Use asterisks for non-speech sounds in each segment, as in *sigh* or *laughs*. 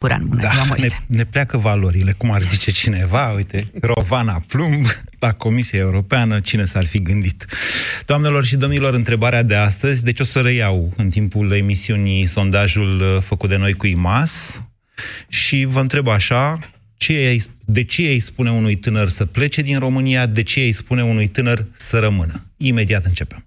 Buran, bună da, ziua, Moise. Ne, ne pleacă valorile, cum ar zice cineva, uite, Rovana Plumb, la Comisia Europeană, cine s-ar fi gândit. Doamnelor și domnilor, întrebarea de astăzi, deci o să reiau în timpul emisiunii sondajul uh, făcut de noi cu IMAS și vă întreb așa, ce de ce îi spune unui tânăr să plece din România, de ce îi spune unui tânăr să rămână? Imediat începem.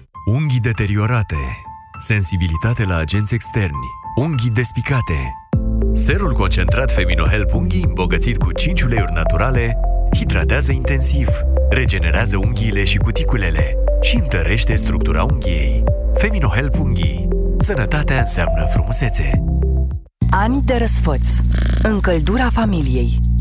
Unghii deteriorate, sensibilitate la agenți externi, unghii despicate. Serul concentrat Feminohelp Unghii, îmbogățit cu 5 uleiuri naturale, hidratează intensiv, regenerează unghiile și cuticulele și întărește structura unghiei. Feminohelp Unghii. Sănătatea înseamnă frumusețe. Ani de răsfăț. Încăldura familiei.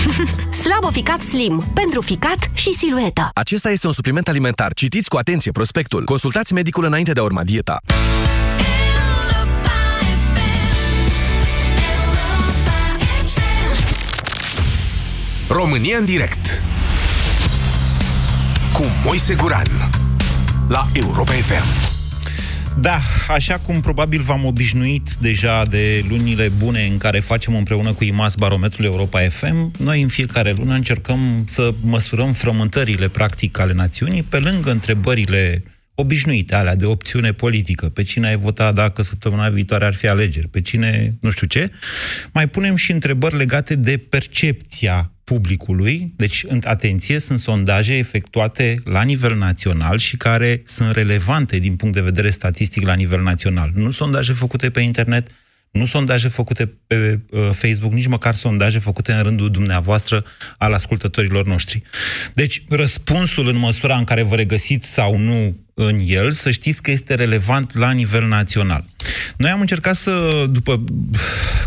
*laughs* Slabo Ficat Slim. Pentru ficat și silueta. Acesta este un supliment alimentar. Citiți cu atenție prospectul. Consultați medicul înainte de a urma dieta. România în direct Cu Moise Guran La Europa FM da, așa cum probabil v-am obișnuit deja de lunile bune în care facem împreună cu IMAS Barometrul Europa FM, noi în fiecare lună încercăm să măsurăm frământările practic ale națiunii pe lângă întrebările obișnuite, alea de opțiune politică, pe cine ai vota dacă săptămâna viitoare ar fi alegeri, pe cine nu știu ce, mai punem și întrebări legate de percepția publicului, deci, atenție, sunt sondaje efectuate la nivel național și care sunt relevante din punct de vedere statistic la nivel național. Nu sondaje făcute pe internet, nu sondaje făcute pe uh, Facebook, nici măcar sondaje făcute în rândul dumneavoastră al ascultătorilor noștri. Deci, răspunsul în măsura în care vă regăsiți sau nu în el, să știți că este relevant la nivel național. Noi am încercat să, după,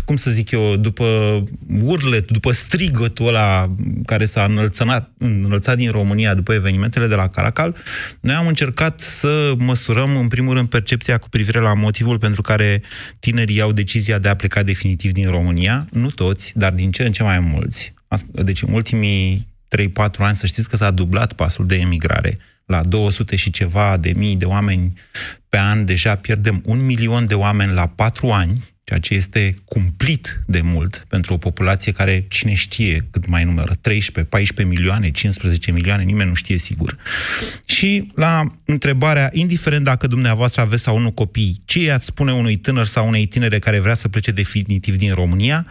cum să zic eu, după urlet, după strigătul ăla care s-a înălțat, înălțat din România după evenimentele de la Caracal, noi am încercat să măsurăm, în primul rând, percepția cu privire la motivul pentru care tinerii iau decizia de a pleca definitiv din România. Nu toți, dar din ce în ce mai mulți. Deci, în ultimii 3-4 ani, să știți că s-a dublat pasul de emigrare la 200 și ceva de mii de oameni pe an, deja pierdem un milion de oameni la patru ani, ceea ce este cumplit de mult pentru o populație care, cine știe cât mai numără, 13, 14 milioane, 15 milioane, nimeni nu știe sigur. Și la întrebarea, indiferent dacă dumneavoastră aveți sau nu copii, ce i-ați spune unui tânăr sau unei tinere care vrea să plece definitiv din România,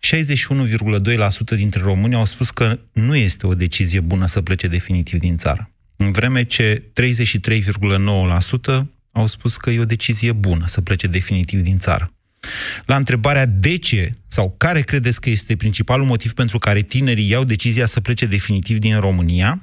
61,2% dintre români au spus că nu este o decizie bună să plece definitiv din țară în vreme ce 33,9% au spus că e o decizie bună să plece definitiv din țară. La întrebarea de ce sau care credeți că este principalul motiv pentru care tinerii iau decizia să plece definitiv din România,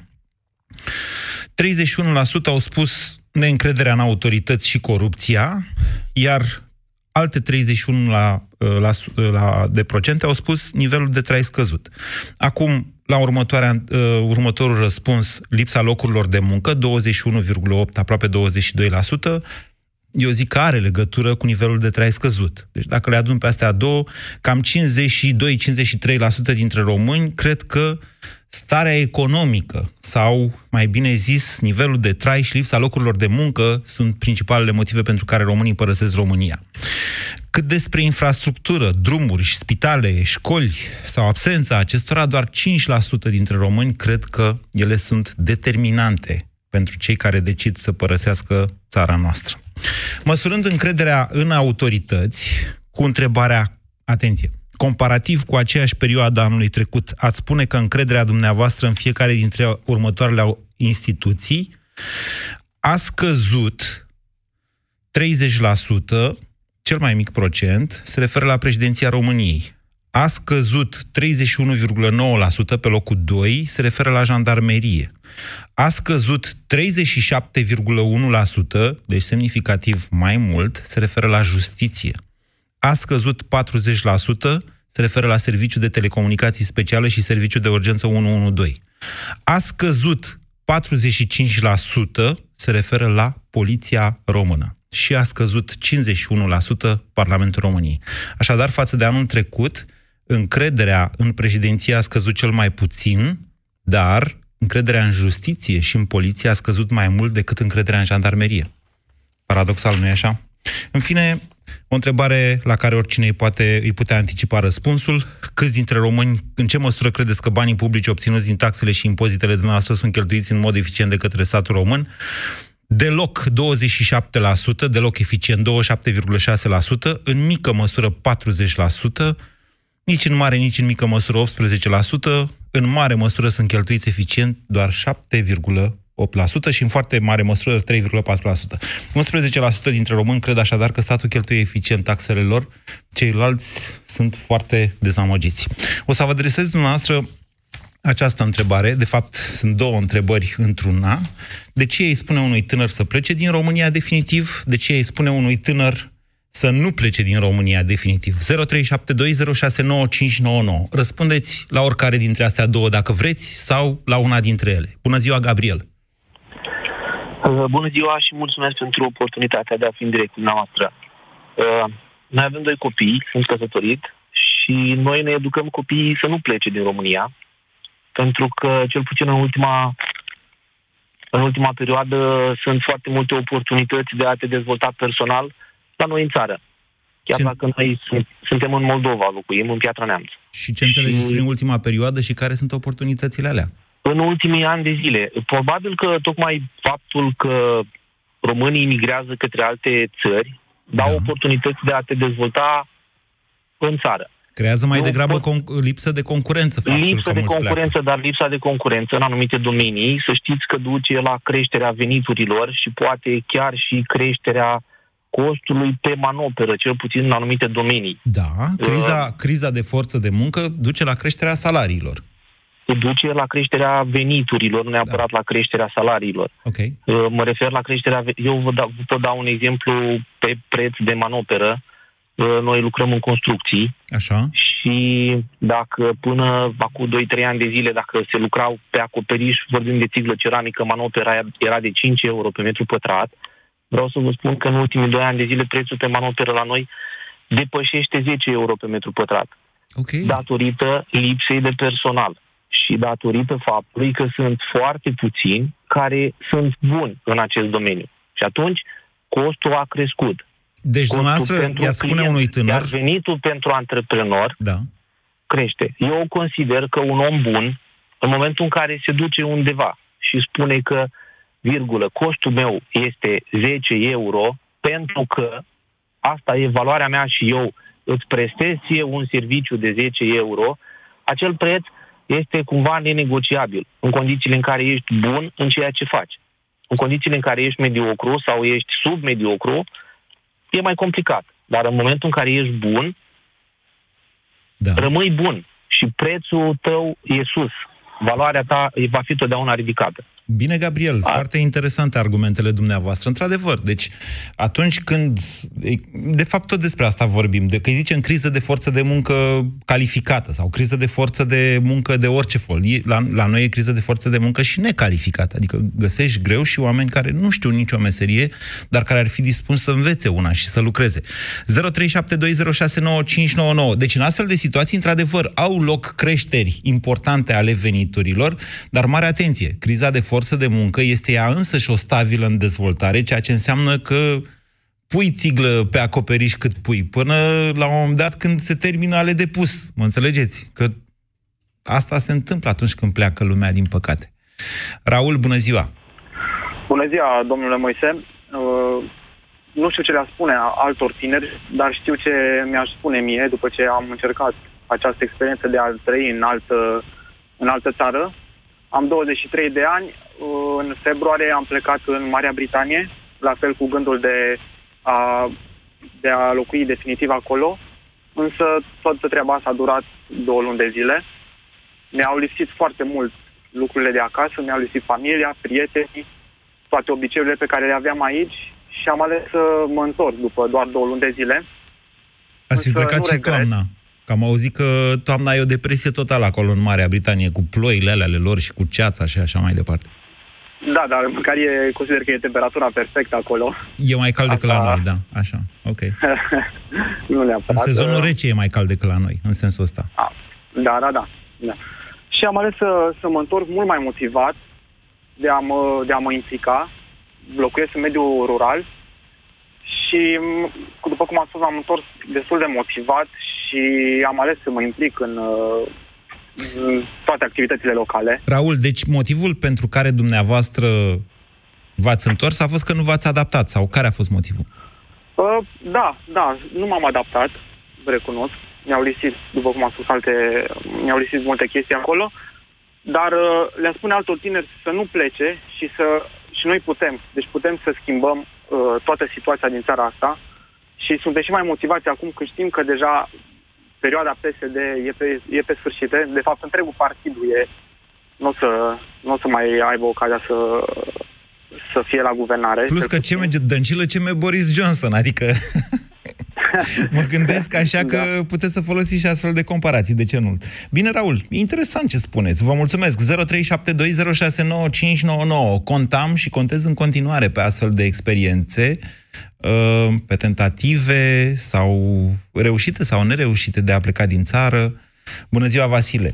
31% au spus neîncrederea în autorități și corupția, iar alte 31 la, la, la, de procente au spus nivelul de trai scăzut. Acum, la următoarea, uh, următorul răspuns, lipsa locurilor de muncă, 21,8, aproape 22%, eu zic că are legătură cu nivelul de trai scăzut. Deci dacă le adun pe astea două, cam 52-53% dintre români cred că starea economică sau, mai bine zis, nivelul de trai și lipsa locurilor de muncă sunt principalele motive pentru care românii părăsesc România. Cât despre infrastructură, drumuri, spitale, școli sau absența acestora, doar 5% dintre români cred că ele sunt determinante pentru cei care decid să părăsească țara noastră. Măsurând încrederea în autorități, cu întrebarea, atenție, comparativ cu aceeași perioadă anului trecut, ați spune că încrederea dumneavoastră în fiecare dintre următoarele instituții a scăzut 30%, cel mai mic procent, se referă la președinția României. A scăzut 31,9% pe locul 2, se referă la jandarmerie. A scăzut 37,1%, deci semnificativ mai mult, se referă la justiție. A scăzut 40%, se referă la serviciu de telecomunicații speciale și serviciu de urgență 112. A scăzut 45%, se referă la Poliția Română. Și a scăzut 51% Parlamentul României. Așadar, față de anul trecut, încrederea în președinție a scăzut cel mai puțin, dar încrederea în justiție și în poliție a scăzut mai mult decât încrederea în jandarmerie. Paradoxal, nu-i așa? În fine, o întrebare la care oricine îi, poate, îi putea anticipa răspunsul. Câți dintre români, în ce măsură credeți că banii publici obținuți din taxele și impozitele dumneavoastră sunt cheltuiți în mod eficient de către statul român? Deloc 27%, deloc eficient 27,6%, în mică măsură 40%, nici în mare, nici în mică măsură 18%, în mare măsură sunt cheltuiți eficient doar 7,8% și în foarte mare măsură 3,4%. 11% dintre români cred așadar că statul cheltuie eficient taxele lor, ceilalți sunt foarte dezamăgiți. O să vă adresez dumneavoastră această întrebare, de fapt sunt două întrebări într-una. De ce îi spune unui tânăr să plece din România definitiv? De ce îi spune unui tânăr să nu plece din România definitiv. 0372069599. Răspundeți la oricare dintre astea două dacă vreți sau la una dintre ele. Bună ziua, Gabriel! Uh, bună ziua și mulțumesc pentru oportunitatea de a fi în direct cu dumneavoastră. Uh, noi avem doi copii, sunt căsătorit și noi ne educăm copiii să nu plece din România, pentru că, cel puțin în ultima, în ultima perioadă, sunt foarte multe oportunități de a te dezvolta personal la noi în țară. Chiar ce... dacă noi sunt, suntem în Moldova, locuim în Piatra Neamț. Și ce înțelegeți și... prin ultima perioadă și care sunt oportunitățile alea? În ultimii ani de zile. Probabil că tocmai faptul că românii migrează către alte țări dau da. oportunități de a te dezvolta în țară. Creează mai nu, degrabă con- lipsă de concurență. Lipsă de concurență, pleacă. dar lipsa de concurență în anumite domenii, să știți că duce la creșterea veniturilor și poate chiar și creșterea costului pe manoperă, cel puțin în anumite domenii. Da, criza, uh, criza de forță de muncă duce la creșterea salariilor. Duce la creșterea veniturilor, nu neapărat da. la creșterea salariilor. Okay. Uh, mă refer la creșterea... Eu vă dau, vă dau un exemplu pe preț de manoperă. Uh, noi lucrăm în construcții. Așa. Și dacă până acum 2-3 ani de zile, dacă se lucrau pe acoperiș, vorbim de țiglă ceramică, manopera era de 5 euro pe metru pătrat, Vreau să vă spun că în ultimii doi ani de zile prețul pe manoperă la noi depășește 10 euro pe metru pătrat. Okay. Datorită lipsei de personal și datorită faptului că sunt foarte puțini care sunt buni în acest domeniu. Și atunci costul a crescut. Deci costul dumneavoastră i-a spune client, unui tânăr... Iar venitul pentru antreprenor da. crește. Eu consider că un om bun, în momentul în care se duce undeva și spune că virgulă, costul meu este 10 euro pentru că asta e valoarea mea și eu îți prestez ție un serviciu de 10 euro, acel preț este cumva nenegociabil în condițiile în care ești bun în ceea ce faci. În condițiile în care ești mediocru sau ești submediocru, e mai complicat. Dar în momentul în care ești bun, da. rămâi bun și prețul tău e sus. Valoarea ta va fi totdeauna ridicată. Bine, Gabriel, A. foarte interesante argumentele dumneavoastră. Într-adevăr, deci atunci când... De fapt, tot despre asta vorbim. De, că îi zicem criză de forță de muncă calificată sau criză de forță de muncă de orice fel. La, la noi e criză de forță de muncă și necalificată. Adică găsești greu și oameni care nu știu nicio meserie, dar care ar fi dispus să învețe una și să lucreze. 0372069599. Deci, în astfel de situații, într-adevăr, au loc creșteri importante ale veniturilor, dar mare atenție, criza de forță de muncă este ea însăși o stabilă în dezvoltare, ceea ce înseamnă că pui țiglă pe acoperiș cât pui, până la un moment dat când se termină ale de pus. Mă înțelegeți? Că asta se întâmplă atunci când pleacă lumea, din păcate. Raul, bună ziua! Bună ziua, domnule Moise! Uh, nu știu ce le-a spune altor tineri, dar știu ce mi-aș spune mie după ce am încercat această experiență de a trăi în altă, în altă țară. Am 23 de ani, în februarie am plecat în Marea Britanie, la fel cu gândul de a, de a locui definitiv acolo, însă toată treaba asta a durat două luni de zile. Mi-au lipsit foarte mult lucrurile de acasă, mi-au lipsit familia, prietenii, toate obiceiurile pe care le aveam aici și am ales să mă întorc după doar două luni de zile. Ați fi plecat și regret. toamna. Că am auzit că toamna e o depresie totală acolo în Marea Britanie, cu ploile alea ale lor și cu ceața și așa mai departe. Da, dar măcar e, consider că e temperatura perfectă acolo. E mai cald decât la noi, da, așa, ok. *laughs* nu neapărat. În sezonul uh, rece e mai cald decât la noi, în sensul ăsta. A, da, da, da, da. Și am ales să, să mă întorc mult mai motivat de a mă, de a mă implica. Locuiesc în mediul rural și, după cum am spus, am întors destul de motivat și am ales să mă implic în, uh, în toate activitățile locale. Raul, deci motivul pentru care dumneavoastră v-ați întors a fost că nu v-ați adaptat sau care a fost motivul? Uh, da, da, nu m-am adaptat, recunosc. Mi-au lipsit, după cum am spus, alte, mi-au lipsit multe chestii acolo, dar uh, le-am spune altor tineri să nu plece și să și noi putem. Deci putem să schimbăm uh, toată situația din țara asta și suntem și mai motivați acum că știm că deja perioada PSD e pe, e pe sfârșit. De fapt, întregul partidul e, nu o să, n-o să mai aibă ocazia să, să fie la guvernare. Plus că ce merge Dăncilă, ce merge Boris Johnson, adică... *laughs* mă gândesc așa că da. puteți să folosiți și astfel de comparații, de ce nu? Bine, Raul, e interesant ce spuneți. Vă mulțumesc. 0372069599. Contam și contez în continuare pe astfel de experiențe Uh, pe tentative sau reușite sau nereușite de a pleca din țară. Bună ziua, Vasile!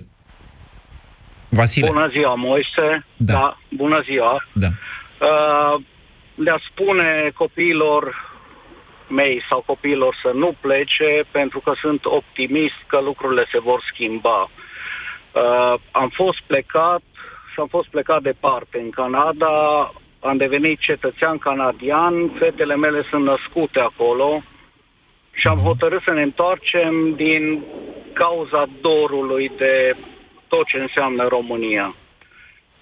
Vasile. Bună ziua, Moise. Da. da bună ziua. Da. Uh, le-a spune copiilor mei sau copiilor să nu plece pentru că sunt optimist că lucrurile se vor schimba. Uh, am fost plecat și am fost plecat departe în Canada, am devenit cetățean canadian, fetele mele sunt născute acolo și am hotărât să ne întoarcem din cauza dorului de tot ce înseamnă România.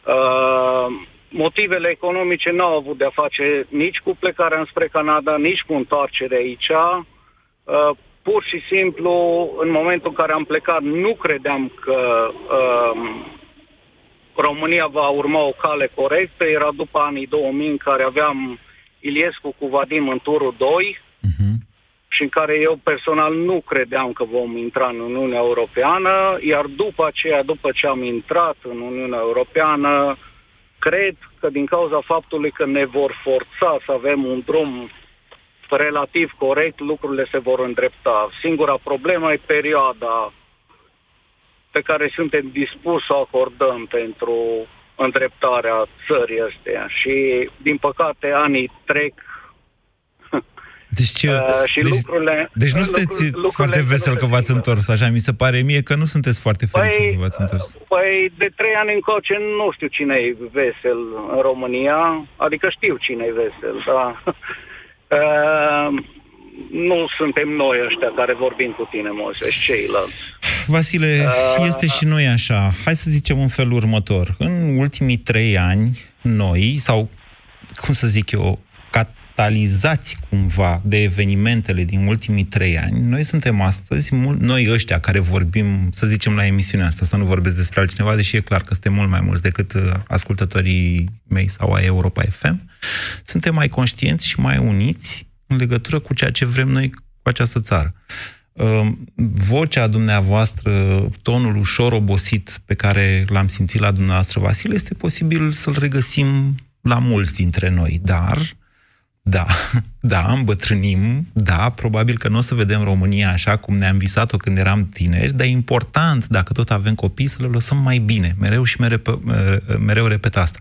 Uh, motivele economice nu au avut de-a face nici cu plecarea înspre Canada, nici cu întoarcerea aici. Uh, pur și simplu, în momentul în care am plecat, nu credeam că uh, România va urma o cale corectă. Era după anii 2000 în care aveam Iliescu cu Vadim în turul 2 uh-huh. Mhm. și în care eu personal nu credeam că vom intra în Uniunea Europeană, iar după aceea, după ce am intrat în Uniunea Europeană, cred că din cauza faptului că ne vor forța să avem un drum relativ corect, lucrurile se vor îndrepta. Singura problemă e perioada pe care suntem dispuși să o acordăm pentru îndreptarea țării astea. Și, din păcate, anii trec *laughs* deci, uh, și deci, lucrurile, deci nu sunteți lucrurile foarte vesel că v-ați întors, așa mi se pare mie că nu sunteți foarte fericit păi, că v-ați întors. Păi de trei ani încoace nu știu cine e vesel în România, adică știu cine e vesel, da. *laughs* Uh, nu suntem noi ăștia care vorbim cu tine, Moise, și ceilalți. Vasile, uh... este și noi așa. Hai să zicem în felul următor. În ultimii trei ani, noi, sau, cum să zic eu, ca totalizați cumva de evenimentele din ultimii trei ani, noi suntem astăzi, noi ăștia care vorbim, să zicem la emisiunea asta, să nu vorbesc despre altcineva, deși e clar că suntem mult mai mulți decât uh, ascultătorii mei sau a Europa FM, suntem mai conștienți și mai uniți în legătură cu ceea ce vrem noi cu această țară. Um, vocea dumneavoastră, tonul ușor obosit pe care l-am simțit la dumneavoastră, Vasile, este posibil să-l regăsim la mulți dintre noi, dar da, *laughs* da, îmbătrânim, da, probabil că nu o să vedem România așa cum ne-am visat-o când eram tineri, dar e important, dacă tot avem copii, să le lăsăm mai bine. Mereu și mereu, mereu repet asta.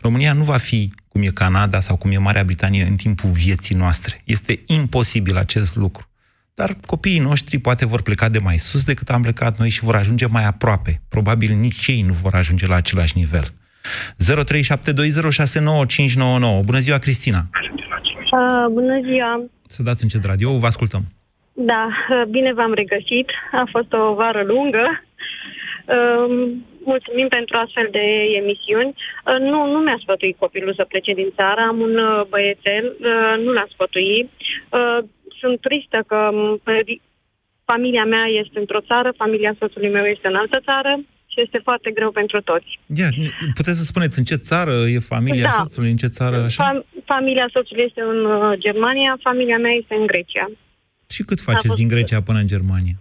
România nu va fi cum e Canada sau cum e Marea Britanie în timpul vieții noastre. Este imposibil acest lucru. Dar copiii noștri poate vor pleca de mai sus decât am plecat noi și vor ajunge mai aproape. Probabil nici ei nu vor ajunge la același nivel. 0372069599. Bună ziua, Cristina! Uh, bună ziua! Să dați încet radio, vă ascultăm. Da, uh, bine v-am regăsit. A fost o vară lungă. Uh, mulțumim pentru astfel de emisiuni. Uh, nu, nu mi-a sfătuit copilul să plece din țară. Am un uh, băiețel, uh, nu l-a sfătuit. Uh, sunt tristă că familia mea este într-o țară, familia soțului meu este în altă țară și este foarte greu pentru toți. Ia, puteți să spuneți în ce țară e familia da. soțului, în ce țară așa? Fam- familia soțului este în uh, Germania, familia mea este în Grecia. Și cât faceți fost... din Grecia până în Germania?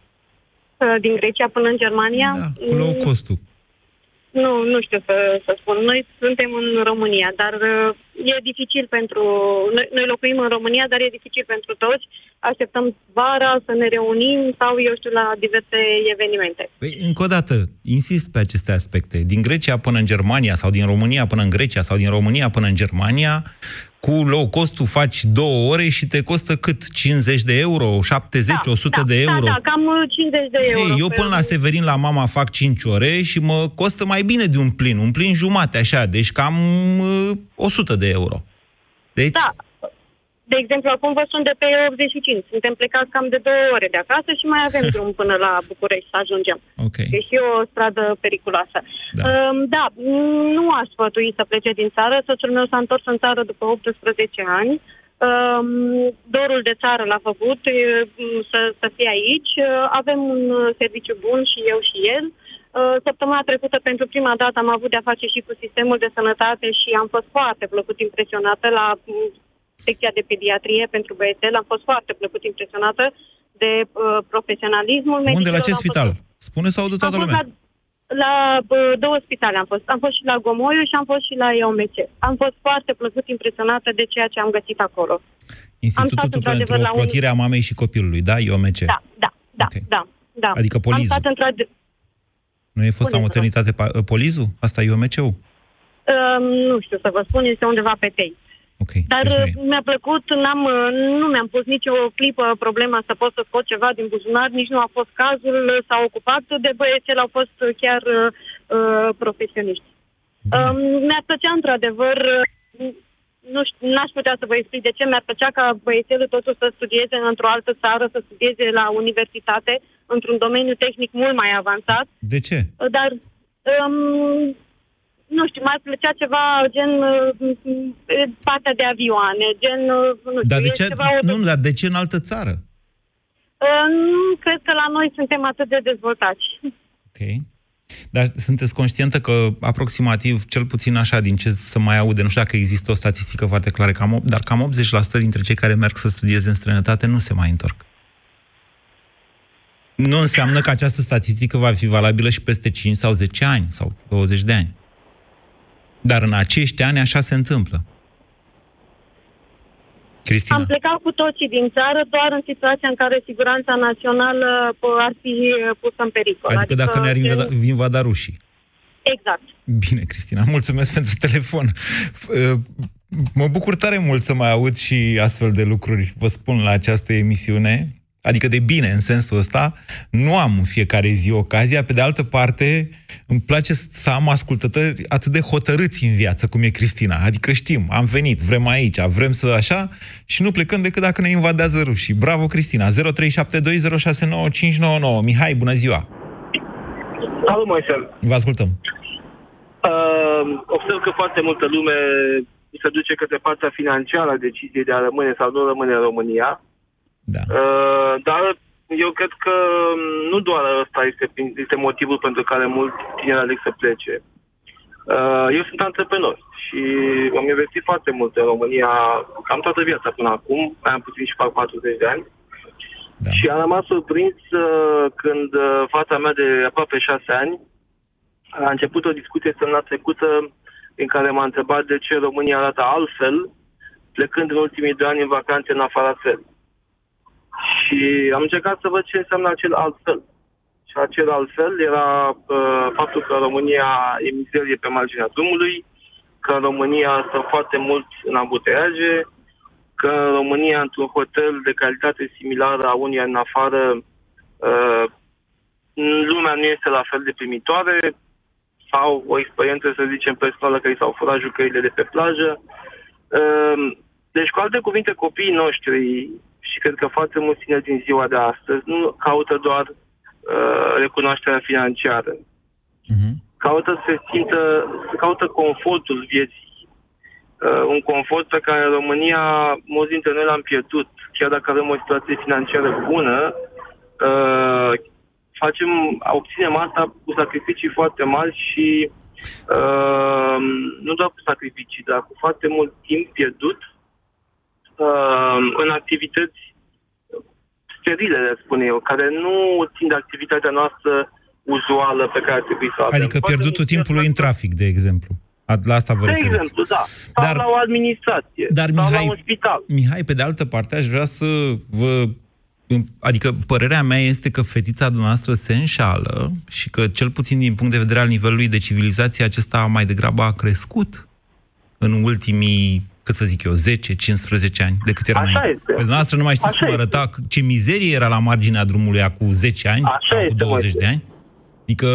Uh, din Grecia până în Germania? Da, cu low costul. Nu, nu știu să, să spun. Noi suntem în România, dar uh, e dificil pentru... Noi, noi locuim în România, dar e dificil pentru toți. Așteptăm vara să ne reunim sau, eu știu, la diverse evenimente. Păi, încă o dată, insist pe aceste aspecte. Din Grecia până în Germania sau din România până în Grecia sau din România până în Germania, cu low cost faci două ore și te costă cât? 50 de euro? 70? Da, 100 da, de euro? Da, da, cam 50 de euro. Ei, eu până la Severin la mama fac 5 ore și mă costă mai bine de un plin, un plin jumate, așa, deci cam 100 de euro. Deci... Da, de exemplu, acum vă sunt de pe 85. Suntem plecați cam de două ore de acasă și mai avem drum *laughs* până la București să ajungem. Okay. Deci e o stradă periculoasă. Da. Um, da, nu aș sfătui să plece din țară. Soțul meu s-a întors în țară după 18 ani. Um, dorul de țară l-a făcut să, să fie aici. Avem un serviciu bun și eu și el. Uh, săptămâna trecută, pentru prima dată, am avut de-a face și cu sistemul de sănătate și am fost foarte plăcut impresionată la secția de pediatrie pentru băiețel. Am fost foarte plăcut impresionată de uh, profesionalismul Unde, la ce spital? Fost... Spune sau de toată lumea? La, la uh, două spitale am fost. Am fost și la Gomoiu și am fost și la EOMC. Am fost foarte plăcut impresionată de ceea ce am găsit acolo. Institutul am stat, pentru ocrotirea un... mamei și copilului, da? EOMC? Da, da, da, okay. da, da. Adică polizul. Am stat într Nu e fost la maternitate polizul? Asta e EOMC-ul? Uh, nu știu să vă spun, este undeva pe tei. Okay. Dar deci uh, mi-a plăcut, n-am, uh, nu mi-am pus nicio clipă problema să pot să scot ceva din buzunar, nici nu a fost cazul, s-a ocupat de băiețel, au fost chiar uh, profesioniști. Uh, mi-ar plăcea într-adevăr, nu știu, n-aș putea să vă explic de ce, mi-ar plăcea ca băiețelul totuși să studieze într-o altă țară, să studieze la universitate, într-un domeniu tehnic mult mai avansat. De ce? Dar um, nu știu, m-ar plăcea ceva gen uh, partea de avioane, gen, uh, nu știu, dar de ce, ceva... Nu, dar de ce în altă țară? Uh, nu cred că la noi suntem atât de dezvoltați. Ok. Dar sunteți conștientă că aproximativ, cel puțin așa, din ce să mai aude, nu știu dacă există o statistică foarte clară, cam, dar cam 80% dintre cei care merg să studieze în străinătate nu se mai întorc. Nu înseamnă că această statistică va fi valabilă și peste 5 sau 10 ani sau 20 de ani. Dar în acești ani așa se întâmplă. Cristina. Am plecat cu toții din țară doar în situația în care siguranța națională ar fi pusă în pericol. Adică, adică dacă ne-ar invada, invada rușii. Exact. Bine, Cristina, mulțumesc *laughs* pentru telefon. Mă bucur tare mult să mai aud și astfel de lucruri, vă spun, la această emisiune adică de bine în sensul ăsta, nu am în fiecare zi ocazia. Pe de altă parte, îmi place să am ascultători atât de hotărâți în viață, cum e Cristina. Adică știm, am venit, vrem aici, vrem să așa și nu plecăm decât dacă ne invadează rușii. Bravo, Cristina! 0372069599. Mihai, bună ziua! Salut, Moise! Vă ascultăm! Uh, observ că foarte multă lume se duce către partea financiară a deciziei de a rămâne sau nu rămâne în România. Da. Uh, dar eu cred că nu doar ăsta este, este motivul pentru care mulți tineri aleg să plece. Uh, eu sunt antreprenor și am investit foarte mult în România, cam toată viața până acum, mai am puțin și fac 40 de ani. Da. Și am rămas surprins uh, când uh, fata mea de aproape 6 ani a început o discuție săptămâna trecută în care m-a întrebat de ce România arată altfel, plecând în ultimii doi ani în vacanțe în afara țării. Și am încercat să văd ce înseamnă acel altfel. Și acel altfel era uh, faptul că România e mizerie pe marginea drumului, că în România sunt foarte mult în ambuteiaje, că în România, într-un hotel de calitate similară a unia în afară, uh, lumea nu este la fel de primitoare, sau o experiență, să zicem, personală că i s-au furat jucările de pe plajă. Uh, deci, cu alte cuvinte, copiii noștri și cred că foarte mulți tineri din ziua de astăzi nu caută doar uh, recunoașterea financiară. Uh-huh. Caută să se simtă, să caută confortul vieții. Uh, un confort pe care în România mulți dintre noi l-am pierdut. Chiar dacă avem o situație financiară bună, uh, facem, obținem asta cu sacrificii foarte mari și uh, nu doar cu sacrificii, dar cu foarte mult timp pierdut uh, în activități sterile, le spun eu, care nu țin de activitatea noastră uzuală pe care trebuie să o avem. Adică pierdutul timpului în trafic, de exemplu. La asta vă De referiți. exemplu, da. Sau Dar- la o administrație. Dar, sau Mihai, la un spital. Mihai, pe de altă parte, aș vrea să vă... Adică părerea mea este că fetița dumneavoastră se înșală și că, cel puțin din punct de vedere al nivelului de civilizație, acesta mai degrabă a crescut în ultimii, cât să zic eu, 10-15 ani decât era Așa înainte. este. Pe dumneavoastră nu mai știți Așa cum arăta, ce mizerie era la marginea drumului acum 10 ani Așa sau cu este, 20 Moise. de ani. Adică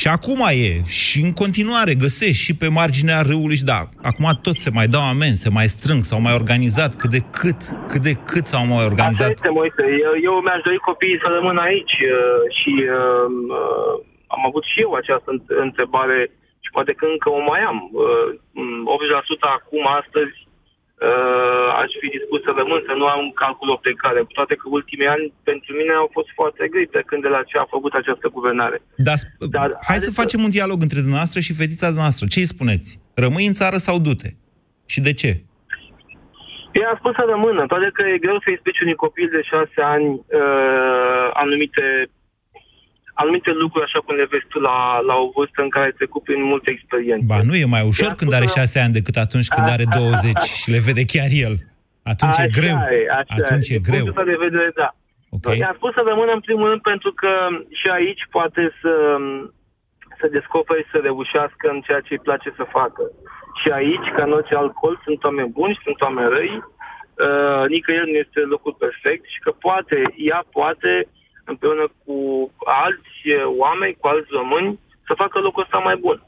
și acum e, și în continuare găsești și pe marginea râului și da, acum tot se mai dau amenzi, se mai strâng, s-au mai organizat cât de cât, cât de cât s-au mai Așa organizat. este, Moise. Eu, eu mi-aș dori copiii să rămână aici uh, și uh, uh, am avut și eu această înt- întrebare și poate că încă o mai am. Uh, 80% acum, astăzi, uh, aș fi dispus să rămân, să nu am calculul pe care, cu toate că ultimii ani pentru mine au fost foarte grei, plecând de la ce a făcut această guvernare. Dar, Dar hai să facem un dialog între dumneavoastră și fetița noastră. Ce îi spuneți? Rămâi în țară sau du-te? Și de ce? Eu am spus să rămână, toate că e greu să-i explici unui copil de șase ani uh, anumite, anumite lucruri, așa cum le vezi tu la, la o vârstă în care ai trecut prin multe experiențe. Ba, nu e mai ușor I-am când spus are să- șase ani decât atunci când are 20 și le vede chiar el. Atunci e Așa greu. E, așa Atunci e. e Din greu. punctul ăsta de vedere, da. Ok. I-am spus să rămână în primul rând pentru că și aici poate să, să descopere să reușească în ceea ce îi place să facă. Și aici, ca în orice alt colț, sunt oameni buni și sunt oameni răi. Uh, nicăieri nu este locul perfect și că poate, ea poate, împreună cu alți uh, oameni, cu alți români, să facă locul ăsta mai bun.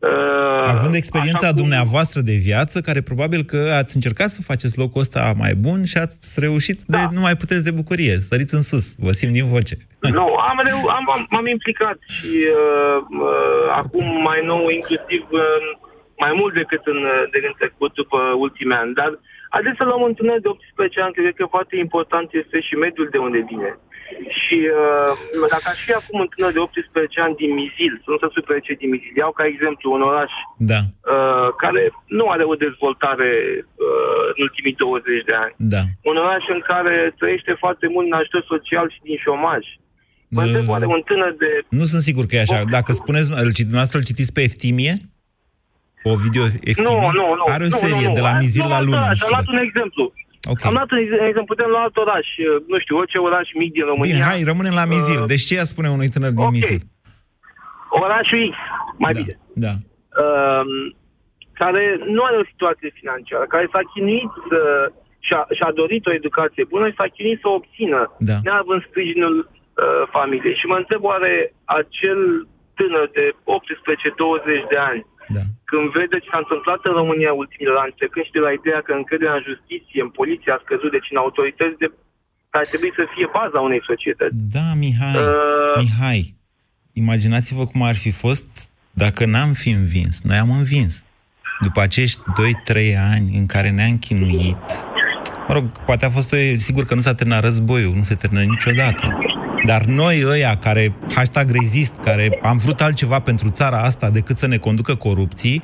Uh, Având experiența așa cum- dumneavoastră de viață, care probabil că ați încercat să faceți locul ăsta mai bun și ați reușit de nu mai puteți de bucurie. Săriți în sus, vă simt din voce. *laughs* Nu, am, reu- am, am, m-am implicat și uh, uh, acum mai nou, inclusiv uh, mai mult decât în, uh, de în trecut după ultimii ani. Dar haideți să luăm un tânăr de 18 ani, cred că foarte important este și mediul de unde vine. Și uh, dacă aș fi acum un tânăr de 18 ani din Mizil, să nu se supere cei din Mizil, iau ca exemplu un oraș Da, uh, care nu are o dezvoltare uh, în ultimii 20 de ani. da. Un oraș în care trăiește foarte mult în ajutor social și din șomaj. Mă întreb, oare un tânăr de... Nu sunt sigur că e așa. Dacă spuneți, îl, citi- dumneavoastră îl citiți pe Eftimie? O video Eftimie? Nu, nu, nu. Are o nu, serie nu, nu. de la Mizil Nu, la alt lună. oraș, nu Am știu luat un exemplu. Ok. Am luat un ex- exemplu. Putem lua alt oraș. Nu știu, orice oraș mic din România. Bine, hai, rămânem la Mizil. Uh, Deci ce ea spune unui tânăr din ok. Mizil? Orașul X, mai da, bine. Da. um, care nu are o situație financiară, care s-a chinuit să, și-a, și-a dorit o educație bună și s-a chinuit să o obțină, Da. neavând sprijinul uh, familiei. Și mă întreb oare acel tânăr de 18-20 de ani, da. când vede ce s-a întâmplat în România ultimilor ani, trecând și de la ideea că încrederea în justiție, în poliție a scăzut, deci în autorități de care ar trebui să fie baza unei societăți. Da, Mihai, Uh, Mihai, imaginați-vă cum ar fi fost dacă n-am fi învins. Noi am învins. după acești 2-3 ani în care ne-am chinuit, mă rog, poate a fost, o, sigur că nu s-a terminat războiul, nu se termină niciodată. Dar noi ăia care, hashtag rezist, care am vrut altceva pentru țara asta decât să ne conducă corupții,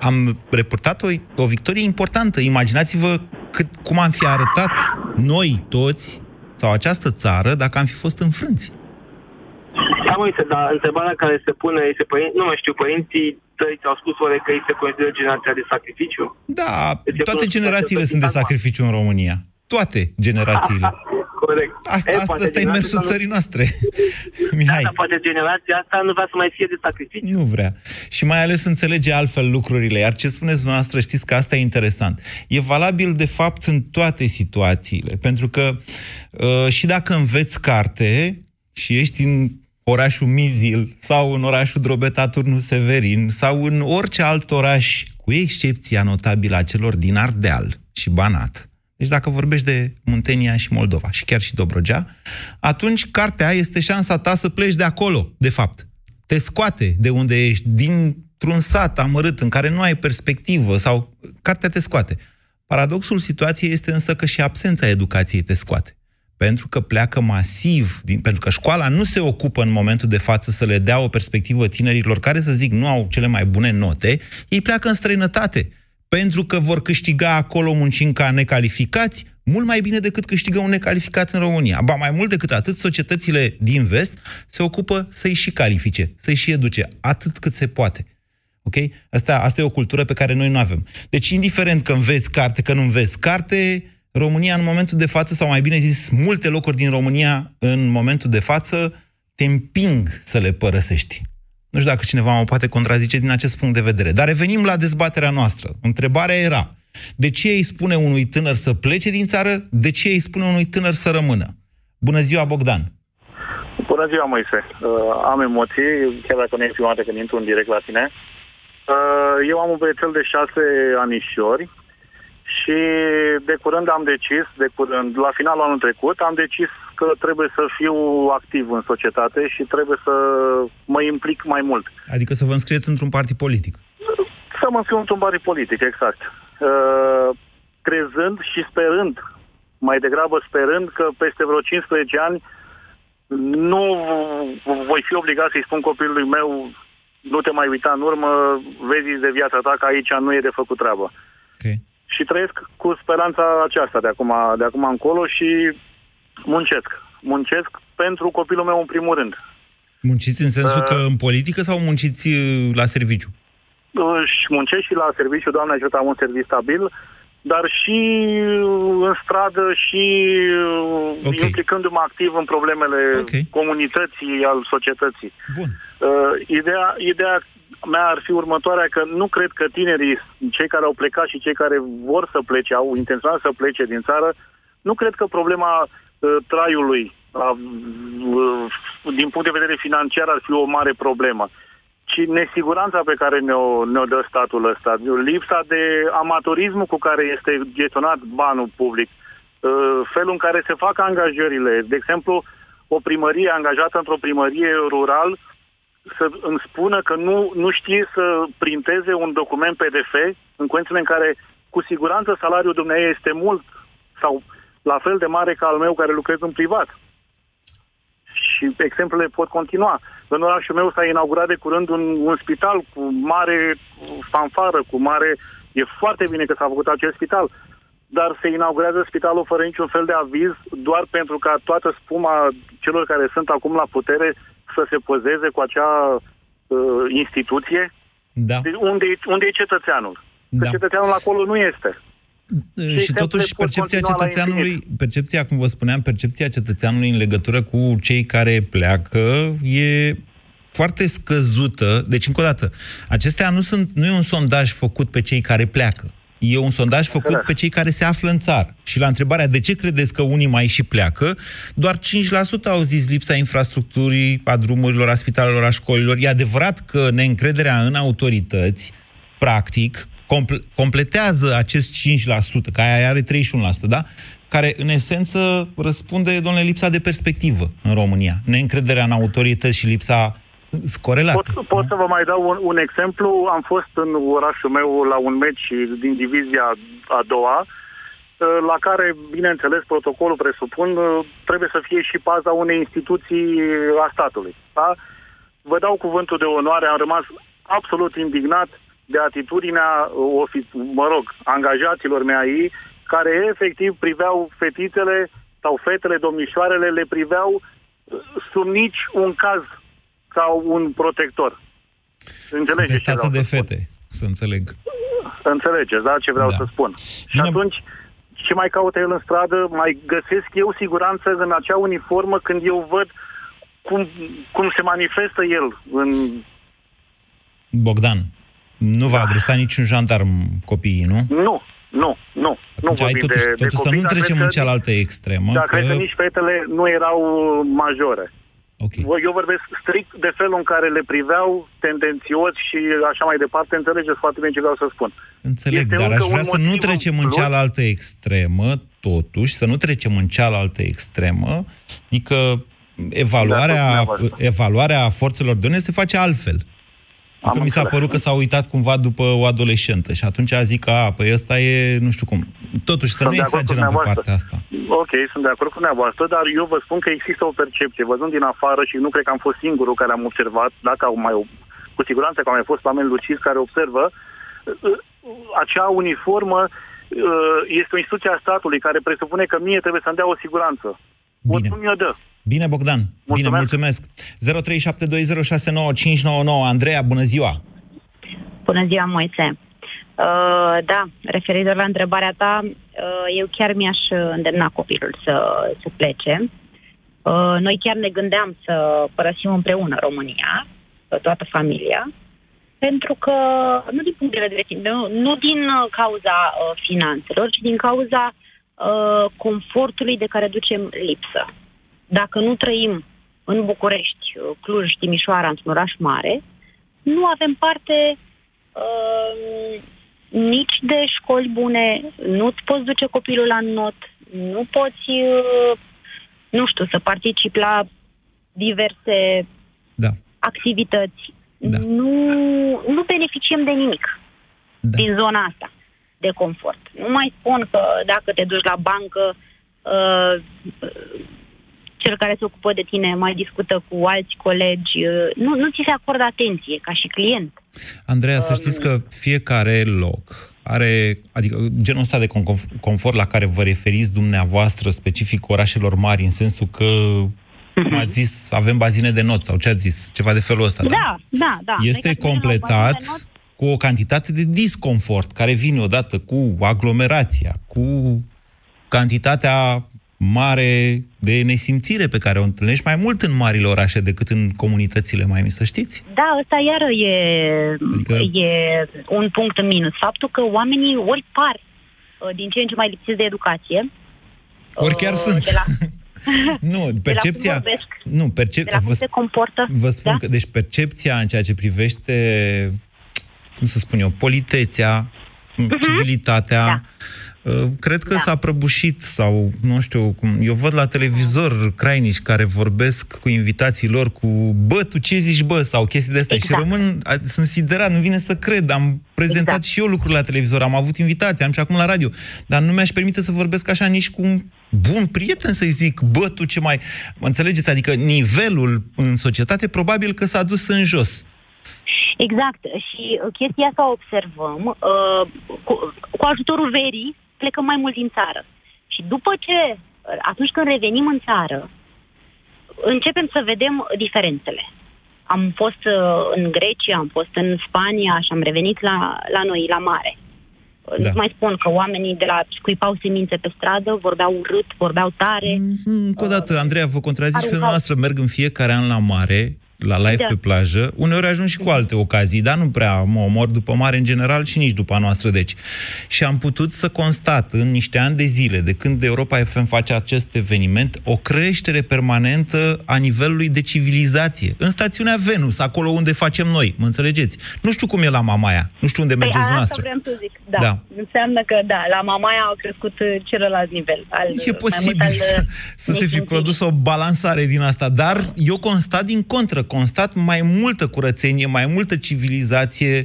am reportat o, o victorie importantă. Imaginați-vă cât, cum am fi arătat noi toți sau această țară dacă am fi fost înfrânți. Da, mă, dar întrebarea care se pune este, părin... nu mai știu, părinții tăi ți-au spus oare că ei se consideră generația de sacrificiu? Da, deci toate generațiile sunt de sacrificiu în România. Toate generațiile. *laughs* Corect. Asta, e, asta, asta e mersul țării noastre. *laughs* Mihai. Da, dar poate generația asta nu vrea să mai fie de sacrificiu. Nu vrea. Și mai ales înțelege altfel lucrurile. Iar ce spuneți noastră, știți că asta e interesant. E valabil, de fapt, în toate situațiile. Pentru că uh, și dacă înveți carte și ești în orașul Mizil sau în orașul Drobeta Turnu Severin sau în orice alt oraș, cu excepția notabilă a celor din Ardeal și Banat, deci dacă vorbești de Muntenia și Moldova și chiar și Dobrogea, atunci cartea este șansa ta să pleci de acolo, de fapt. Te scoate de unde ești, dintr-un sat amărât în care nu ai perspectivă sau cartea te scoate. Paradoxul situației este însă că și absența educației te scoate pentru că pleacă masiv, din, pentru că școala nu se ocupă în momentul de față să le dea o perspectivă tinerilor care, să zic, nu au cele mai bune note, ei pleacă în străinătate, pentru că vor câștiga acolo muncind ca necalificați, mult mai bine decât câștigă un necalificat în România. Ba mai mult decât atât, societățile din vest se ocupă să-i și califice, să-i și educe, atât cât se poate. Ok? Asta, asta e o cultură pe care noi nu avem. Deci, indiferent că înveți carte, că nu înveți carte, România în momentul de față, sau mai bine zis, multe locuri din România în momentul de față te împing să le părăsești. Nu știu dacă cineva mă poate contrazice din acest punct de vedere. Dar revenim la dezbaterea noastră. Întrebarea era, de ce îi spune unui tânăr să plece din țară, de ce îi spune unui tânăr să rămână? Bună ziua, Bogdan! Bună ziua, Moise! Uh, am emoții, chiar dacă nu e prima dată când intru în direct la tine. Uh, eu am un băiețel de șase anișori și de curând am decis, de curând, la finalul anul trecut, am decis că trebuie să fiu activ în societate și trebuie să mă implic mai mult. Adică să vă înscrieți într-un partid politic. Să mă înscriu într-un partid politic, exact. Uh, crezând și sperând, mai degrabă sperând că peste vreo 15 ani nu voi fi obligat să-i spun copilului meu nu te mai uita în urmă, vezi de viața ta că aici nu e de făcut treabă. Okay și trăiesc cu speranța aceasta de acum, de acum încolo și muncesc. Muncesc pentru copilul meu în primul rând. Munciți în sensul uh, că în politică sau munciți uh, la serviciu? Și muncesc și la serviciu, Doamne ajută, am un serviciu stabil, dar și uh, în stradă și uh, okay. implicându-mă activ în problemele okay. comunității, al societății. Bun. Uh, ideea, ideea mea ar fi următoarea, că nu cred că tinerii, cei care au plecat și cei care vor să plece, au intenționat să plece din țară, nu cred că problema uh, traiului, uh, din punct de vedere financiar, ar fi o mare problemă ci nesiguranța pe care ne-o, ne-o dă statul ăsta, lipsa de amatorism cu care este gestionat banul public, uh, felul în care se fac angajările. De exemplu, o primărie angajată într-o primărie rural să îmi spună că nu, nu știe să printeze un document PDF în condițiile în care cu siguranță salariul dumneavoastră este mult sau la fel de mare ca al meu care lucrez în privat. Și exemplele pot continua. În orașul meu s-a inaugurat de curând un, un spital cu mare fanfară, cu mare... E foarte bine că s-a făcut acest spital, dar se inaugurează spitalul fără niciun fel de aviz, doar pentru ca toată spuma celor care sunt acum la putere să se pozeze cu acea uh, instituție. Da. Deci unde, unde e cetățeanul? Da. Că cetățeanul acolo nu este. Și, și totuși percepția cetățeanului, percepția, cum vă spuneam, percepția cetățeanului în legătură cu cei care pleacă e foarte scăzută. Deci, încă o dată, acestea nu, sunt, nu e un sondaj făcut pe cei care pleacă. E un sondaj făcut pe cei care se află în țară. Și la întrebarea de ce credeți că unii mai și pleacă, doar 5% au zis lipsa infrastructurii, a drumurilor, a spitalelor, a școlilor. E adevărat că neîncrederea în autorități, practic, completează acest 5%, care aia are 31%, da? care în esență răspunde, domnule, lipsa de perspectivă în România. Neîncrederea în autorități și lipsa Scorelate. Pot, pot să vă mai dau un, un exemplu. Am fost în orașul meu la un meci din divizia a doua, uh, la care, bineînțeles, protocolul presupun uh, trebuie să fie și paza unei instituții a statului. Da? Vă dau cuvântul de onoare, am rămas absolut indignat de atitudinea, uh, mă rog, angajaților mei care efectiv priveau fetițele sau fetele, domnișoarele, le priveau sub nici un caz ca un protector. Înțelegeți ce vreau de să fete, spun. să înțeleg. Înțelegeți, da, ce vreau da. să spun. Bine. Și atunci, ce mai caută el în stradă, mai găsesc eu siguranță în acea uniformă când eu văd cum, cum se manifestă el în... Bogdan, nu va da. agresa niciun jandarm copiii, nu? Nu, nu, nu. Atunci nu ai totuși, de, totuși de copii, să nu trecem în cealaltă extremă. Da, că... cred că nici fetele nu erau majore. Okay. Eu vorbesc strict de felul în care le priveau tendențios și așa mai departe. Înțelegeți foarte bine ce vreau să spun. Înțeleg, este dar aș vrea să nu trecem în cealaltă extremă, totuși, să nu trecem în cealaltă extremă, adică evaluarea, evaluarea forțelor de se face altfel. Că mi s-a părut că s-a uitat cumva după o adolescentă și atunci a zis că, a, păi ăsta e, nu știu cum. Totuși, să sunt nu exagerăm pe partea asta. Ok, sunt de acord cu dumneavoastră, dar eu vă spun că există o percepție. Văzând din afară și nu cred că am fost singurul care am observat, dacă au mai, cu siguranță că au mai fost oameni luciți care observă, acea uniformă este o instituție a statului care presupune că mie trebuie să-mi dea o siguranță. Bine. O mi-o dă. Bine, Bogdan. Mulțumesc. Bine, mulțumesc. 0372069599. Andreea, bună ziua. Bună ziua, Moise. Uh, da, referitor la întrebarea ta, uh, eu chiar mi-aș îndemna copilul să, să plece. Uh, noi chiar ne gândeam să părăsim împreună România, toată familia, pentru că, nu din punct de vedere, nu, nu din cauza uh, finanțelor, ci din cauza uh, confortului de care ducem lipsă. Dacă nu trăim în București, uh, Cluj, Timișoara, într-un oraș mare, nu avem parte uh, nici de școli bune, nu-ți poți duce copilul la not, nu poți, uh, nu știu, să participi la diverse da. activități. Da. Nu, nu beneficiem de nimic da. din zona asta de confort. Nu mai spun că dacă te duci la bancă, uh, cel care se ocupă de tine mai discută cu alți colegi, uh, nu, nu ți se acordă atenție ca și client. Andreea, să știți că fiecare loc are, adică genul ăsta de confort la care vă referiți dumneavoastră, specific orașelor mari, în sensul că cum mhm. ați zis, avem bazine de not sau ce ați zis, ceva de felul ăsta, da? Da, da, da. Este completat cu o cantitate de disconfort care vine odată cu aglomerația, cu cantitatea mare de nesimțire pe care o întâlnești mai mult în marile orașe decât în comunitățile mai mici, să știți? Da, ăsta iară e, adică... e un punct în minus. Faptul că oamenii ori par uh, din ce în ce mai lipsiți de educație. Ori chiar uh, sunt. La... *laughs* nu, *laughs* percepția... De nu, percep... de la cum vă, se comportă. Vă spun da? că, deci percepția în ceea ce privește cum să spun eu, politețea, uh-huh. civilitatea. Da. Uh, cred că da. s-a prăbușit sau, nu știu, cum, eu văd la televizor crainici care vorbesc cu invitații lor cu bă, tu ce zici, bă, sau chestii de astea exact. și rămân, sunt siderat, nu vine să cred, am prezentat exact. și eu lucruri la televizor, am avut invitații, am și acum la radio, dar nu mi-aș permite să vorbesc așa nici cu un bun prieten să-i zic, bă, tu ce mai... Mă înțelegeți? Adică nivelul în societate probabil că s-a dus în jos. Exact. Și uh, chestia asta o observăm. Uh, cu, cu ajutorul verii plecăm mai mult din țară. Și după ce, uh, atunci când revenim în țară, începem să vedem diferențele. Am fost în Grecia, am fost în Spania și am revenit la, la noi, la mare. Da. Nu mai spun că oamenii de la scuipau semințe pe stradă, vorbeau urât, vorbeau tare. Mm, încă o dată, Andreea, vă contrazici pe noastră, merg în fiecare an la mare la live da. pe plajă, uneori ajung și cu alte ocazii, dar nu prea mă omor după mare în general și nici după a noastră, deci. Și am putut să constat în niște ani de zile, de când Europa FM face acest eveniment, o creștere permanentă a nivelului de civilizație. În stațiunea Venus, acolo unde facem noi, mă înțelegeți? Nu știu cum e la Mamaia, nu știu unde păi mergeți dumneavoastră. vreau să zic, da. da. Înseamnă că, da, la Mamaia a crescut celălalt nivel. Al, e posibil al, să, să se fi produs o balansare din asta, dar eu constat din contră, constat mai multă curățenie, mai multă civilizație,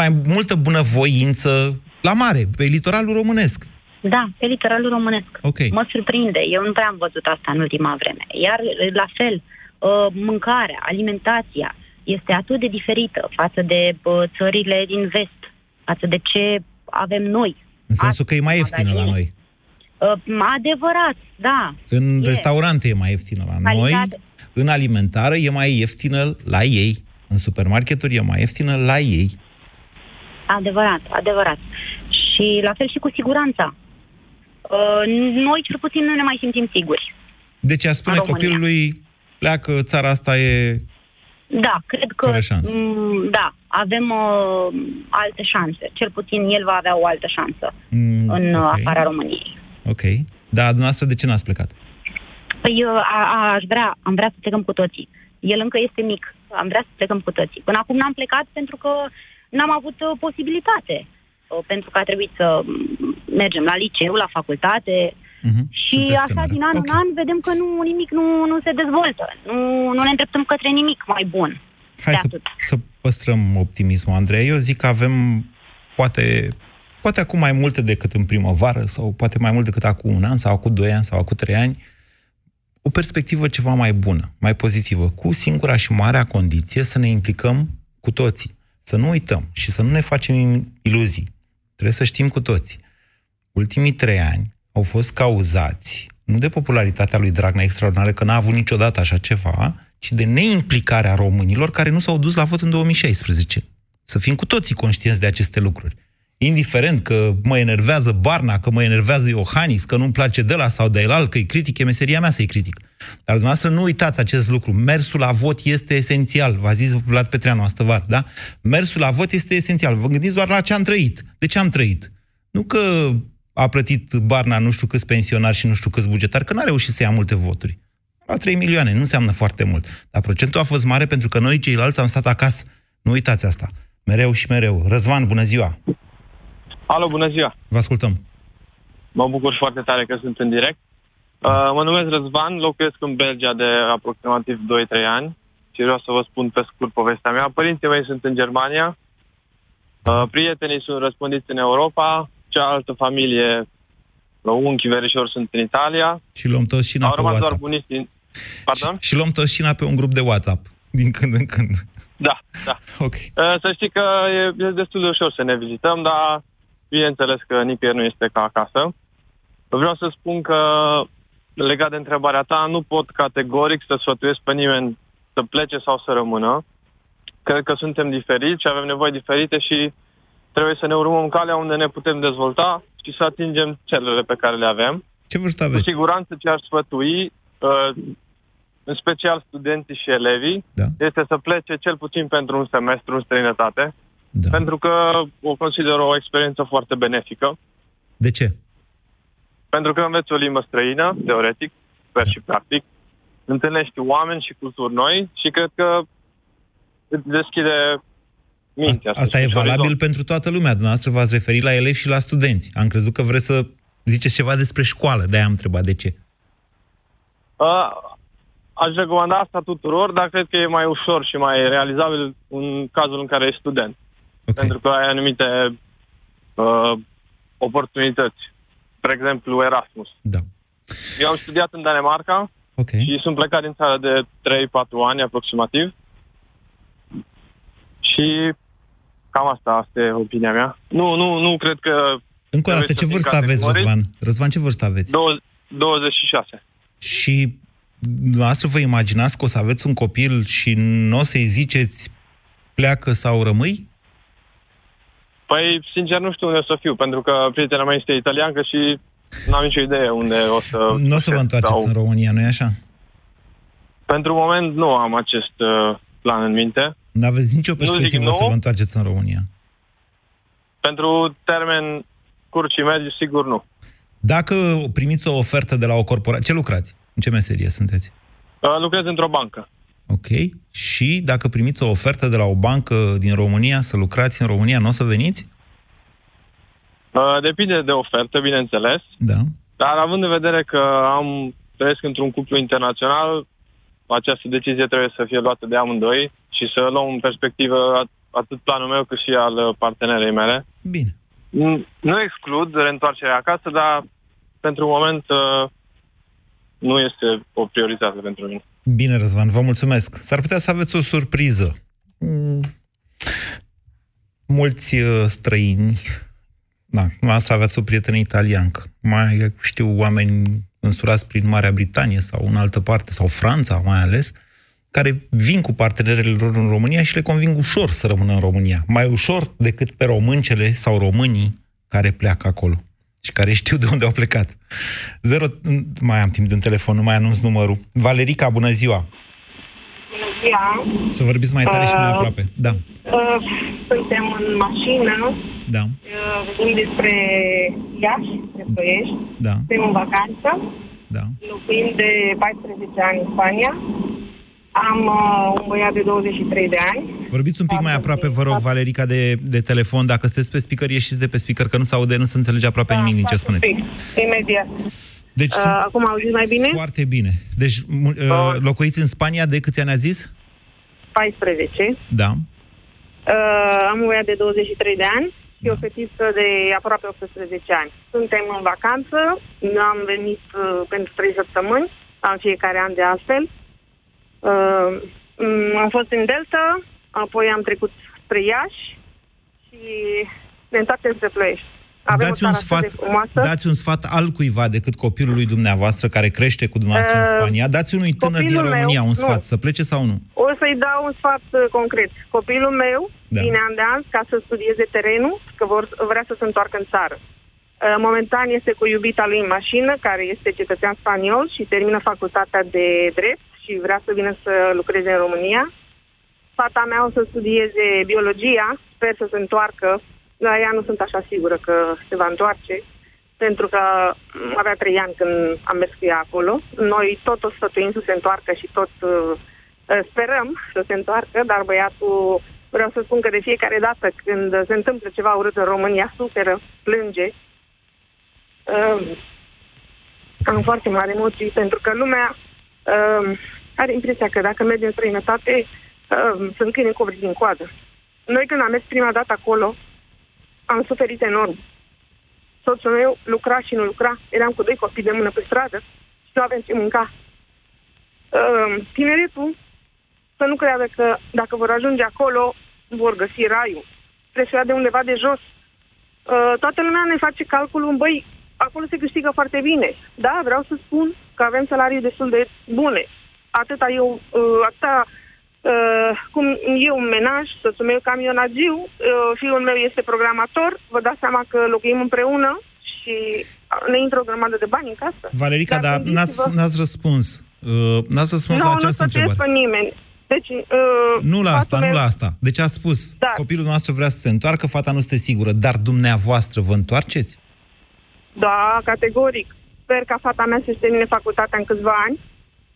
mai multă bunăvoință la mare, pe litoralul românesc. Da, pe litoralul românesc. Okay. Mă surprinde. Eu nu prea am văzut asta în ultima vreme. Iar, la fel, uh, mâncarea, alimentația este atât de diferită față de uh, țările din vest, față de ce avem noi. În sensul că e mai ieftină la noi. Uh, adevărat, da. În e. restaurante e mai ieftină la Calitate. noi, în alimentară e mai ieftină la ei, în supermarketuri e mai ieftină la ei. Adevărat, adevărat. Și la fel și cu siguranța. Uh, noi, cel puțin, nu ne mai simțim siguri. Deci a spune copilului, pleacă, țara asta e... Da, cred că... Fără șansă. Mm, da, avem uh, alte șanse. Cel puțin el va avea o altă șansă mm, în okay. afara României. Ok. Dar dumneavoastră de ce n-ați plecat? Păi a, a, aș vrea, am vrea să plecăm cu toții. El încă este mic. Am vrea să plecăm cu toții. Până acum n-am plecat pentru că n-am avut uh, posibilitate. Uh, pentru că a trebuit să mergem la liceu, la facultate. Uh-huh. Și Sunteți așa, tânără. din an okay. în an, vedem că nu nimic nu, nu se dezvoltă. Nu, nu ne îndreptăm către nimic mai bun. Hai să, să păstrăm optimismul, Andrei. Eu zic că avem, poate, poate acum mai multe decât în primăvară, sau poate mai mult decât acum un an, sau acum doi ani, sau acum trei ani, o perspectivă ceva mai bună, mai pozitivă, cu singura și marea condiție să ne implicăm cu toții. Să nu uităm și să nu ne facem iluzii. Trebuie să știm cu toții. Ultimii trei ani au fost cauzați nu de popularitatea lui Dragnea extraordinară, că n-a avut niciodată așa ceva, ci de neimplicarea românilor care nu s-au dus la vot în 2016. Să fim cu toții conștienți de aceste lucruri. Indiferent că mă enervează Barna, că mă enervează Iohannis, că nu-mi place de la sau de el, că-i critic, e meseria mea să-i critic. Dar dumneavoastră nu uitați acest lucru. Mersul la vot este esențial. V-a zis Vlad Petreanu astăvar, da? Mersul la vot este esențial. Vă gândiți doar la ce am trăit. De ce am trăit? Nu că a plătit Barna nu știu câți pensionari și nu știu câți bugetari, că n-a reușit să ia multe voturi. La 3 milioane, nu înseamnă foarte mult. Dar procentul a fost mare pentru că noi ceilalți am stat acasă. Nu uitați asta. Mereu și mereu. Răzvan, bună ziua! Alo, bună ziua! Vă ascultăm! Mă bucur foarte tare că sunt în direct. Uh, mă numesc Răzvan, locuiesc în Belgia de aproximativ 2-3 ani și vreau să vă spun pe scurt povestea mea. Părinții mei sunt în Germania, uh, prietenii sunt răspândiți în Europa, cealaltă familie, unchi verișori sunt în Italia. Și luăm toți șina pe WhatsApp. doar bunici Pardon? Și, și luăm toți șina pe un grup de WhatsApp, din când în când. Da, da. *laughs* Ok. Uh, să știi că e, e destul de ușor să ne vizităm, dar bineînțeles că nicăieri nu este ca acasă. Vreau să spun că legat de întrebarea ta, nu pot categoric să sfătuiesc pe nimeni să plece sau să rămână. Cred că suntem diferiți și avem nevoi diferite și trebuie să ne urmăm calea unde ne putem dezvolta și să atingem celele pe care le avem. Ce vârstă aveți? Cu siguranță ce aș sfătui, uh, în special studenții și elevii, da. este să plece cel puțin pentru un semestru în străinătate, da. pentru că o consider o experiență foarte benefică. De ce? Pentru că înveți o limbă străină, teoretic, sper da. și practic, întâlnești oameni și culturi noi și cred că îți deschide mintea. Asta, asta e valabil orizont. pentru toată lumea. Dumneavoastră v-ați referit la elevi și la studenți. Am crezut că vreți să ziceți ceva despre școală, de-aia am întrebat de ce. Uh, aș recomanda asta tuturor, dar cred că e mai ușor și mai realizabil în cazul în care ești student. Okay. Pentru că ai anumite uh, oportunități spre exemplu, Erasmus. Da. Eu am studiat în Danemarca okay. și sunt plecat din țară de 3-4 ani aproximativ. Și cam asta, asta e opinia mea. Nu, nu, nu cred că... Încă o dată, ce vârstă aveți, Răzvan? Răzvan, ce vârstă aveți? 26. Și dumneavoastră vă imaginați că o să aveți un copil și nu o să-i ziceți pleacă sau rămâi? Păi, sincer, nu știu unde o să fiu, pentru că prietena mea este italiancă și n-am nicio idee unde o să... Nu o să vă întoarceți sau... în România, nu-i așa? Pentru moment nu am acest uh, plan în minte. Nu aveți nicio perspectivă să vă întoarceți în România? Pentru termen scurt și mediu, sigur nu. Dacă primiți o ofertă de la o corporație, ce lucrați? În ce meserie sunteți? Uh, lucrez într-o bancă. Ok. Și dacă primiți o ofertă de la o bancă din România să lucrați în România, nu o să veniți? Uh, depinde de ofertă, bineînțeles. Da. Dar având în vedere că am trăiesc într-un cuplu internațional, această decizie trebuie să fie luată de amândoi și să luăm în perspectivă atât planul meu cât și al partenerei mele. Bine. Nu exclud reîntoarcerea acasă, dar pentru moment uh, nu este o prioritate pentru mine. Bine, Răzvan, vă mulțumesc. S-ar putea să aveți o surpriză. Mm. Mulți uh, străini, da, noastră aveți o prietenă italiancă, mai știu oameni însurați prin Marea Britanie sau în altă parte, sau Franța mai ales, care vin cu partenerele lor în România și le conving ușor să rămână în România. Mai ușor decât pe româncele sau românii care pleacă acolo și care știu de unde au plecat. Zero... Mai am timp de un telefon, nu mai anunț numărul. Valerica, bună ziua! Bună ziua! Să vorbiți mai tare uh, și mai uh, aproape. Da. Uh, suntem în mașină. Da. Uh, vorbim despre Iași, de Ploiești. Da. Suntem în vacanță. Da. Locuim de 14 ani în Spania. Am uh, un băiat de 23 de ani. Vorbiți un pic mai aproape, vă rog, Valerica, de, de telefon. Dacă sunteți pe speaker, ieșiți de pe speaker, că nu se aude, nu se înțelege aproape da, nimic din ce spuneți. Pic. Imediat. Deci, uh, acum auziți mai bine? Foarte bine. Deci, uh, locuiți în Spania de câți ani a zis? 14. Da. Uh, am un băiat de 23 de ani și da. o fetiță de aproape 18 ani. Suntem în vacanță, am venit uh, pentru 3 săptămâni, am fiecare an de astfel. Uh, am fost în Delta, apoi am trecut spre Iași și ne întoarcem spre Ploiești. Avem dați, un sfat, dați un sfat al cuiva decât copilului dumneavoastră care crește cu dumneavoastră uh, în Spania. Dați unui tânăr din România meu, un sfat, nu. să plece sau nu? O să-i dau un sfat uh, concret. Copilul meu da. vine an de an ca să studieze terenul, că vor, vrea să se întoarcă în țară. Uh, momentan este cu iubita lui în mașină, care este cetățean spaniol și termină facultatea de drept și vrea să vină să lucreze în România. Fata mea o să studieze biologia, sper să se întoarcă la ea nu sunt așa sigură că se va întoarce, pentru că avea trei ani când am mers cu ea acolo. Noi tot o sfătuim să se întoarcă și tot uh, sperăm să se întoarcă, dar băiatul, vreau să spun că de fiecare dată când se întâmplă ceva urât în România, suferă, plânge. Uh, am foarte mari emoții, pentru că lumea uh, are impresia că dacă merge în străinătate, uh, sunt câini cobriți din coadă. Noi când am mers prima dată acolo, am suferit enorm. Soțul meu lucra și nu lucra. Eram cu doi copii de mână pe stradă și nu avem ce mânca. Uh, tineretul să nu creadă că dacă vor ajunge acolo, vor găsi raiul. Trebuie să de undeva de jos. Uh, toată lumea ne face calculul, băi, acolo se câștigă foarte bine. Da, vreau să spun că avem salarii destul de bune. Atâta eu, uh, atâta Uh, cum e un menaj, soțul meu camionagiu, uh, fiul meu este programator, vă dați seama că locuim împreună și ne intră o grămadă de bani în casă. Valerica, dar, dar n-ați, n-ați răspuns. Uh, n-ați răspuns no, la această nu întrebare. pe nimeni. Deci, uh, nu la asta, meu... nu la asta. Deci a spus, da. copilul nostru vrea să se întoarcă, fata nu este sigură, dar dumneavoastră vă întoarceți? Da, categoric. Sper ca fata mea să-și termine facultatea în câțiva ani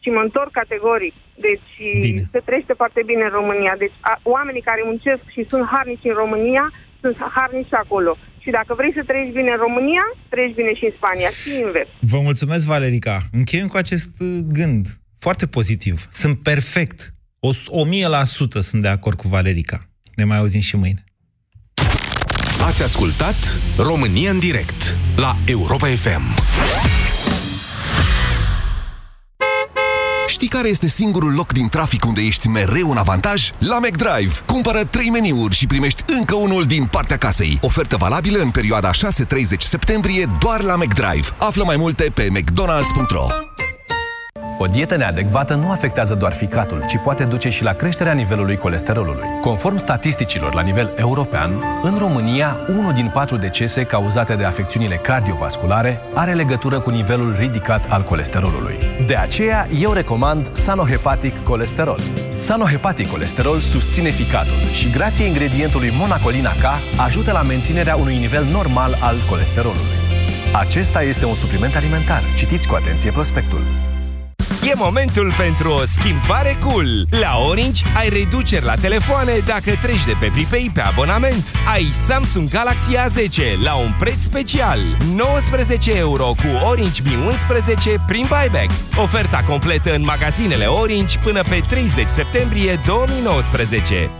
și mă întorc categoric. Deci bine. se trăiește foarte bine în România. Deci a, oamenii care muncesc și sunt harnici în România, sunt harnici acolo. Și dacă vrei să trăiești bine în România, trăiești bine și în Spania, și invers. Vă mulțumesc, Valerica. Încheiem cu acest uh, gând foarte pozitiv. Sunt perfect. O, o mie la sută sunt de acord cu Valerica. Ne mai auzim și mâine. Ați ascultat România în direct la Europa FM. Știi care este singurul loc din trafic unde ești mereu în avantaj? La McDrive. Cumpără 3 meniuri și primești încă unul din partea casei. Ofertă valabilă în perioada 6-30 septembrie doar la McDrive. Află mai multe pe mcdonalds.ro o dietă neadecvată nu afectează doar ficatul, ci poate duce și la creșterea nivelului colesterolului. Conform statisticilor la nivel european, în România, unul din patru decese cauzate de afecțiunile cardiovasculare are legătură cu nivelul ridicat al colesterolului. De aceea, eu recomand Sanohepatic Colesterol. Sanohepatic Colesterol susține ficatul și, grație ingredientului monacolina K, ajută la menținerea unui nivel normal al colesterolului. Acesta este un supliment alimentar. Citiți cu atenție prospectul. E momentul pentru o schimbare cool. La Orange ai reduceri la telefoane dacă treci de pe Pripei pe abonament. Ai Samsung Galaxy A10 la un preț special. 19 euro cu Orange Mi 11 prin buyback. Oferta completă în magazinele Orange până pe 30 septembrie 2019.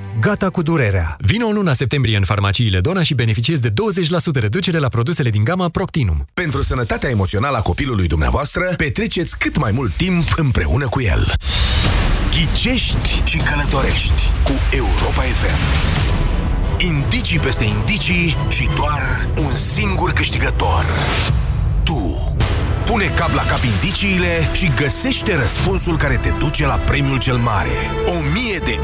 Gata cu durerea. Vino în luna septembrie în farmaciile Dona și beneficiezi de 20% reducere la produsele din gama Proctinum. Pentru sănătatea emoțională a copilului dumneavoastră, petreceți cât mai mult timp împreună cu el. Ghicești și călătorești cu Europa FM. Indicii peste indicii și doar un singur câștigător. Tu. Pune cap la cap indiciile și găsește răspunsul care te duce la premiul cel mare. 1000 de